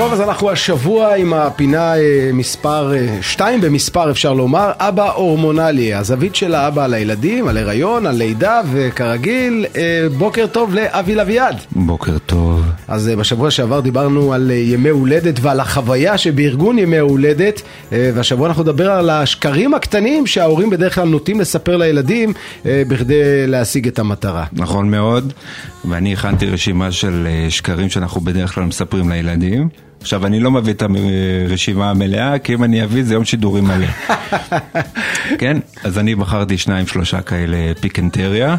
טוב, אז אנחנו השבוע עם הפינה אה, מספר 2 במספר אפשר לומר, אבא הורמונלי, הזווית של האבא על הילדים, על הריון, על לידה, וכרגיל, אה, בוקר טוב לאבי לביעד. בוקר טוב. אז אה, בשבוע שעבר דיברנו על ימי הולדת ועל החוויה שבארגון ימי הולדת, והשבוע אנחנו נדבר על השקרים הקטנים שההורים בדרך כלל נוטים לספר לילדים בכדי להשיג את המטרה. נכון מאוד, ואני הכנתי רשימה של שקרים שאנחנו בדרך כלל מספרים לילדים. עכשיו, אני לא מביא את הרשימה המלאה, כי אם אני אביא זה יום שידורים מלא. כן? אז אני בחרתי שניים, שלושה כאלה פיקנטריה.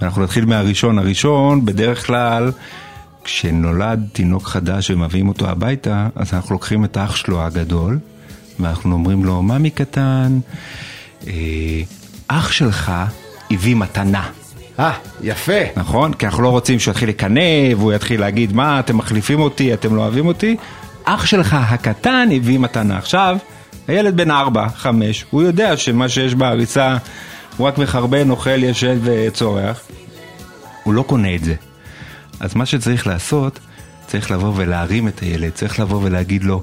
ואנחנו נתחיל מהראשון. הראשון, בדרך כלל, כשנולד תינוק חדש ומביאים אותו הביתה, אז אנחנו לוקחים את האח שלו הגדול, ואנחנו אומרים לו, ממי קטן, אה, אח שלך הביא מתנה. אה, יפה. נכון? כי אנחנו לא רוצים שהוא יתחיל לקנא, והוא יתחיל להגיד, מה, אתם מחליפים אותי, אתם לא אוהבים אותי. אח שלך הקטן הביא מתנה. עכשיו, הילד בן 4, 5, הוא יודע שמה שיש בעריסה, הוא רק מחרבן, אוכל, ישן וצורח. הוא לא קונה את זה. אז מה שצריך לעשות, צריך לבוא ולהרים את הילד, צריך לבוא ולהגיד לו,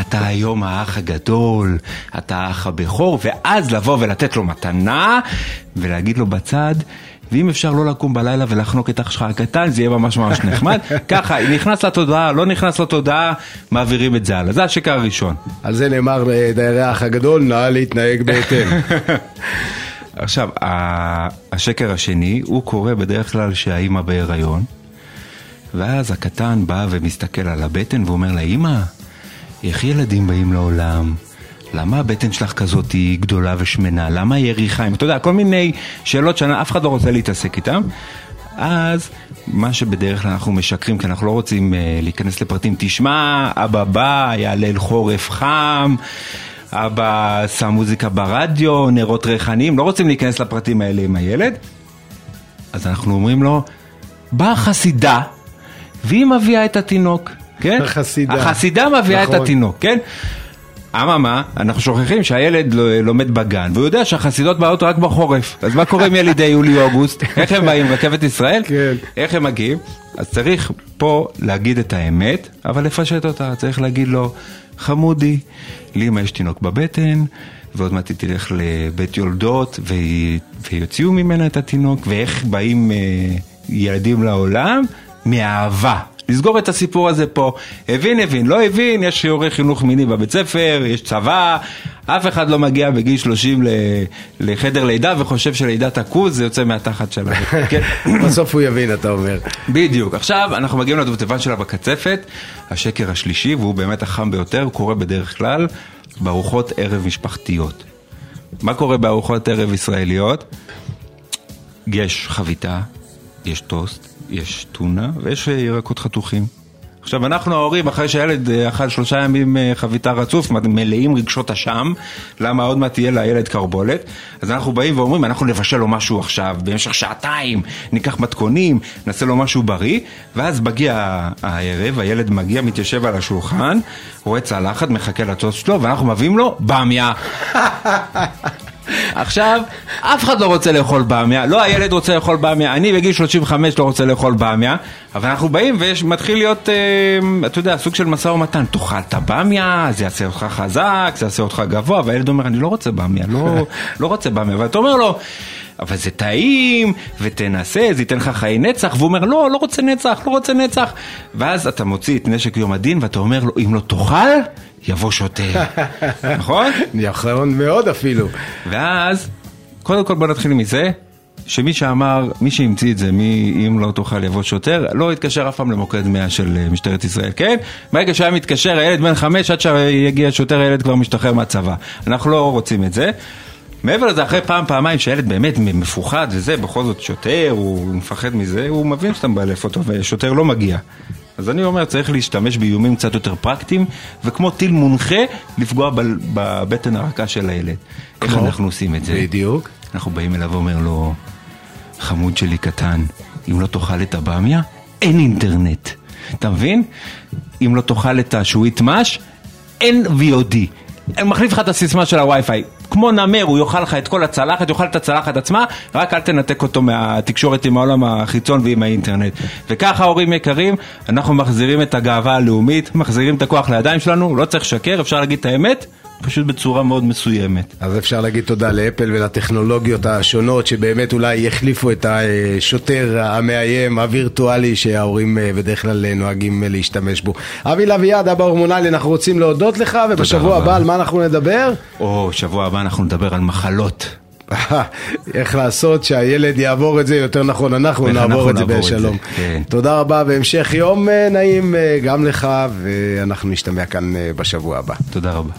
אתה היום האח הגדול, אתה האח הבכור, ואז לבוא ולתת לו מתנה, ולהגיד לו בצד, ואם אפשר לא לקום בלילה ולחנוק את אח שלך הקטן, זה יהיה ממש ממש נחמד. ככה, נכנס לתודעה, לא נכנס לתודעה, מעבירים את זה הלאה. זה השקר הראשון. על זה נאמר לדיירי האח הגדול, נא להתנהג בהתאם. עכשיו, השקר השני, הוא קורה בדרך כלל שהאימא בהיריון, ואז הקטן בא ומסתכל על הבטן ואומר לה, אמא, איך ילדים באים לעולם? למה הבטן שלך כזאת היא גדולה ושמנה? למה היא יריחיים? אתה יודע, כל מיני שאלות שאף אחד לא רוצה להתעסק איתן. אז מה שבדרך כלל אנחנו משקרים, כי אנחנו לא רוצים uh, להיכנס לפרטים, תשמע, אבא בא, יעלה אל חורף חם, אבא שם מוזיקה ברדיו, נרות ריחניים, לא רוצים להיכנס לפרטים האלה עם הילד. אז אנחנו אומרים לו, באה חסידה, והיא מביאה את התינוק, כן? החסידה. החסידה מביאה נכון. את התינוק, כן? אממה, אנחנו שוכחים שהילד לא- לומד בגן, והוא יודע שהחסידות באות רק בחורף. אז מה קורה עם ילידי יולי-אוגוסט? איך הם באים? רכבת ישראל? כן. איך הם מגיעים? אז צריך פה להגיד את האמת, אבל לפשט אותה. צריך להגיד לו, חמודי, לאמא יש תינוק בבטן, ועוד מעט היא תלך לבית יולדות, ויוציאו ממנה את התינוק, ואיך באים אה, ילדים לעולם? מאהבה. לסגור את הסיפור הזה פה. הבין, הבין, לא הבין, יש שיעורי חינוך מיני בבית ספר, יש צבא, אף אחד לא מגיע בגיל 30 לחדר לידה וחושב שלידת הכוז זה יוצא מהתחת שלה. כן? בסוף הוא יבין, אתה אומר. בדיוק. עכשיו אנחנו מגיעים לדובדבן שלה בקצפת, השקר השלישי, והוא באמת החם ביותר, קורה בדרך כלל בארוחות ערב משפחתיות. מה קורה בארוחות ערב ישראליות? יש חביתה, יש טוסט, יש טונה ויש ירקות חתוכים. עכשיו אנחנו ההורים, אחרי שהילד אה, אכל שלושה ימים אה, חביתה רצוף, מלאים רגשות אשם, למה עוד מעט תהיה לילד קרבולת, אז אנחנו באים ואומרים, אנחנו נבשל לו משהו עכשיו, במשך שעתיים, ניקח מתכונים, נעשה לו משהו בריא, ואז מגיע הערב, הילד מגיע, מתיישב על השולחן, רואה צלחת, מחכה לטוס שלו, ואנחנו מביאים לו במיה. עכשיו, אף אחד לא רוצה לאכול במיה, לא הילד רוצה לאכול במיה, אני בגיל 35 לא רוצה לאכול במיה, אבל אנחנו באים ומתחיל להיות, אה, אתה יודע, סוג של משא ומתן, תאכל את הבמיה, זה יעשה אותך חזק, זה יעשה אותך גבוה, והילד אומר, אני לא רוצה במיה, לא, לא רוצה במיה, ואתה אומר לו, אבל זה טעים, ותנסה, זה ייתן לך חיי נצח, והוא אומר, לא, לא רוצה נצח, לא רוצה נצח. ואז אתה מוציא את נשק יום הדין, ואתה אומר לו, אם לא תאכל, יבוא שוטר, נכון? נכון מאוד אפילו. ואז, קודם כל בוא נתחיל מזה, שמי שאמר, מי שהמציא את זה, מי אם לא תוכל יבוא שוטר, לא התקשר אף פעם למוקד 100 של אה, משטרת ישראל, כן? ברגע שהיה מתקשר הילד בן חמש, עד שיגיע שוטר הילד כבר משתחרר מהצבא. אנחנו לא רוצים את זה. מעבר לזה, אחרי פעם, פעמיים שהילד באמת מפוחד וזה, בכל זאת שוטר, הוא מפחד מזה, הוא מבין שאתה מבלף אותו ושוטר לא מגיע. אז אני אומר, צריך להשתמש באיומים קצת יותר פרקטיים, וכמו טיל מונחה, לפגוע בבטן הרכה של הילד. איך אנחנו עושים את זה? בדיוק. אנחנו באים אליו ואומר לו, חמוד שלי קטן, אם לא תאכל את הבמיה, אין אינטרנט. אתה מבין? אם לא תאכל את השעועית מש, אין VOD. מחליף לך את הסיסמה של הווי-פיי. כמו נמר, הוא יאכל לך את כל הצלחת, יאכל את הצלחת עצמה, רק אל תנתק אותו מהתקשורת עם העולם החיצון ועם האינטרנט. וככה, הורים יקרים, אנחנו מחזירים את הגאווה הלאומית, מחזירים את הכוח לידיים שלנו, לא צריך לשקר, אפשר להגיד את האמת. פשוט בצורה מאוד מסוימת. אז אפשר להגיד תודה לאפל ולטכנולוגיות השונות שבאמת אולי יחליפו את השוטר המאיים הווירטואלי שההורים אה, בדרך כלל אה, נוהגים אה, להשתמש בו. אבי לביעד, אבא הורמונלי, אנחנו רוצים להודות לך ובשבוע הבא על מה אנחנו נדבר? או, שבוע הבא אנחנו נדבר על מחלות. איך לעשות שהילד יעבור את זה, יותר נכון, אנחנו נעבור את זה בשלום. כן. תודה רבה והמשך יום נעים גם לך, ואנחנו נשתמע כאן בשבוע הבא. תודה רבה.